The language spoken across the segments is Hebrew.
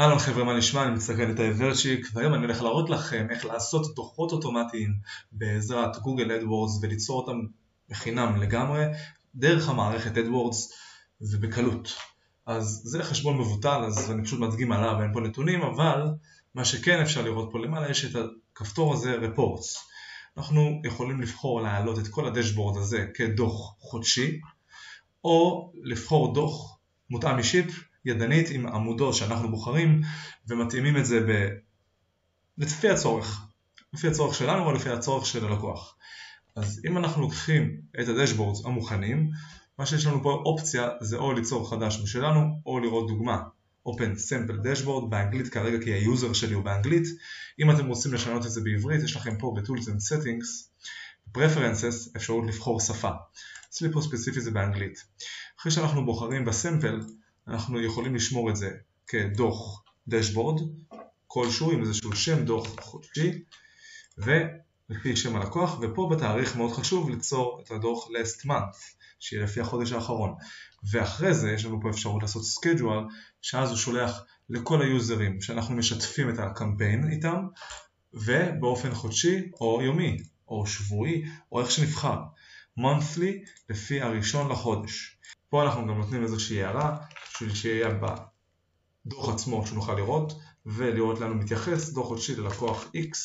אהלן חבר'ה, מה נשמע? אני מסתכל את ורצ'יק והיום אני הולך להראות לכם איך לעשות דוחות אוטומטיים בעזרת Google AdWords וליצור אותם בחינם לגמרי דרך המערכת AdWords ובקלות. אז זה חשבון מבוטל, אז אני פשוט מדגים עליו, אין פה נתונים, אבל מה שכן אפשר לראות פה למעלה יש את הכפתור הזה, reports. אנחנו יכולים לבחור להעלות את כל ה dashboard הזה כדוח חודשי, או לבחור דוח מותאם אישית ידנית עם עמודות שאנחנו בוחרים ומתאימים את זה ב... לפי הצורך, לפי הצורך שלנו או לפי הצורך של הלקוח. אז אם אנחנו לוקחים את ה dashboards המוכנים, מה שיש לנו פה אופציה זה או ליצור חדש משלנו או לראות דוגמה. Open Sample Dashboard באנגלית כרגע כי ה user שלי הוא באנגלית. אם אתם רוצים לשנות את זה בעברית יש לכם פה ב-Tools and Settings Preferences אפשרות לבחור שפה. אצלי פה ספציפי זה באנגלית. אחרי שאנחנו בוחרים בסמפל אנחנו יכולים לשמור את זה כדוח דשבורד כלשהו עם איזשהו שם דוח חודשי ולפי שם הלקוח ופה בתאריך מאוד חשוב ליצור את הדוח last month שיהיה לפי החודש האחרון. ואחרי זה יש לנו פה אפשרות לעשות schedule שאז הוא שולח לכל היוזרים שאנחנו משתפים את הקמפיין איתם ובאופן חודשי או יומי או שבועי או איך שנבחר monthly לפי הראשון לחודש פה אנחנו גם נותנים איזושהי הערה בשביל שיהיה בדוח עצמו שנוכל לראות ולראות לנו מתייחס דוח חודשי ללקוח X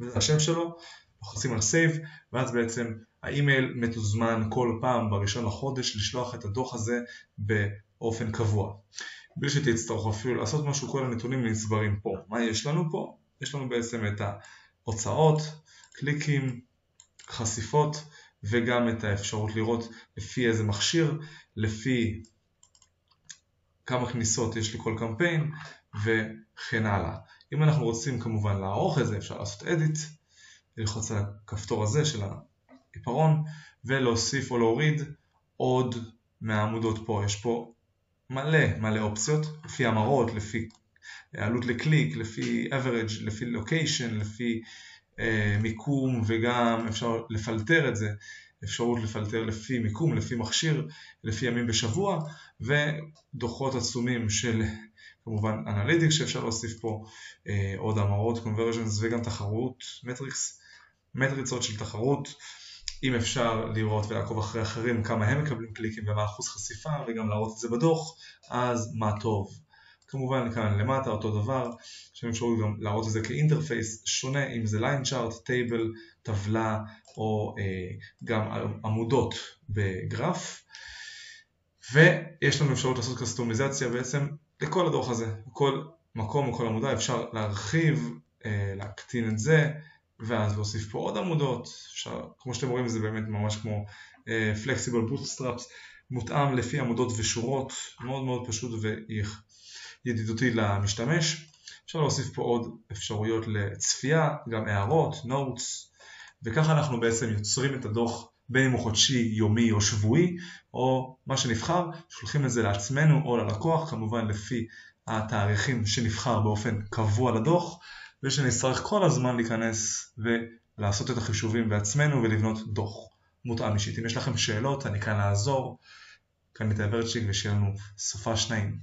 וזה השם שלו, לוחצים על Save ואז בעצם האימייל מתוזמן כל פעם בראשון לחודש לשלוח את הדוח הזה באופן קבוע בלי שתצטרכו אפילו לעשות משהו, כל הנתונים נצברים פה. מה יש לנו פה? יש לנו בעצם את ההוצאות, קליקים, חשיפות וגם את האפשרות לראות לפי איזה מכשיר, לפי כמה כניסות יש לכל קמפיין וכן הלאה. אם אנחנו רוצים כמובן לערוך את זה אפשר לעשות edit, ללחוץ על הכפתור הזה של העיפרון ולהוסיף או להוריד עוד מהעמודות פה. יש פה מלא מלא אופציות לפי המרות, לפי עלות לקליק, לפי average, לפי location, לפי מיקום וגם אפשר לפלטר את זה אפשרות לפלטר לפי מיקום, לפי מכשיר, לפי ימים בשבוע ודוחות עצומים של כמובן Analytics שאפשר להוסיף פה, אה, עוד המרות, conversions וגם תחרות, metrics, מטריצות של תחרות אם אפשר לראות ולעקוב אחרי אחרים כמה הם מקבלים קליקים ומה אחוז חשיפה וגם להראות את זה בדוח, אז מה טוב. כמובן כאן למטה אותו דבר, יש לנו אפשרות גם להראות את זה כ interface שונה, אם זה line chart, table, טבלה או אה, גם עמודות בגרף ויש לנו אפשרות לעשות קסטומיזציה בעצם לכל הדוח הזה, כל מקום או כל עמודה אפשר להרחיב, אה, להקטין את זה ואז להוסיף פה עוד עמודות, אפשר, כמו שאתם רואים זה באמת ממש כמו flexible uh, bootstraps, מותאם לפי עמודות ושורות, מאוד מאוד פשוט וידידותי למשתמש. אפשר להוסיף פה עוד אפשרויות לצפייה, גם הערות, notes, וככה אנחנו בעצם יוצרים את הדוח בין אם הוא חודשי, יומי או שבועי, או מה שנבחר, שולחים את זה לעצמנו או ללקוח, כמובן לפי התאריכים שנבחר באופן קבוע לדוח, ושנצטרך כל הזמן להיכנס ולעשות את החישובים בעצמנו ולבנות דוח מותאם אישית. אם יש לכם שאלות, אני כאן לעזור. כאן את הוורצ'יק ושיהיה לנו סופה שניים.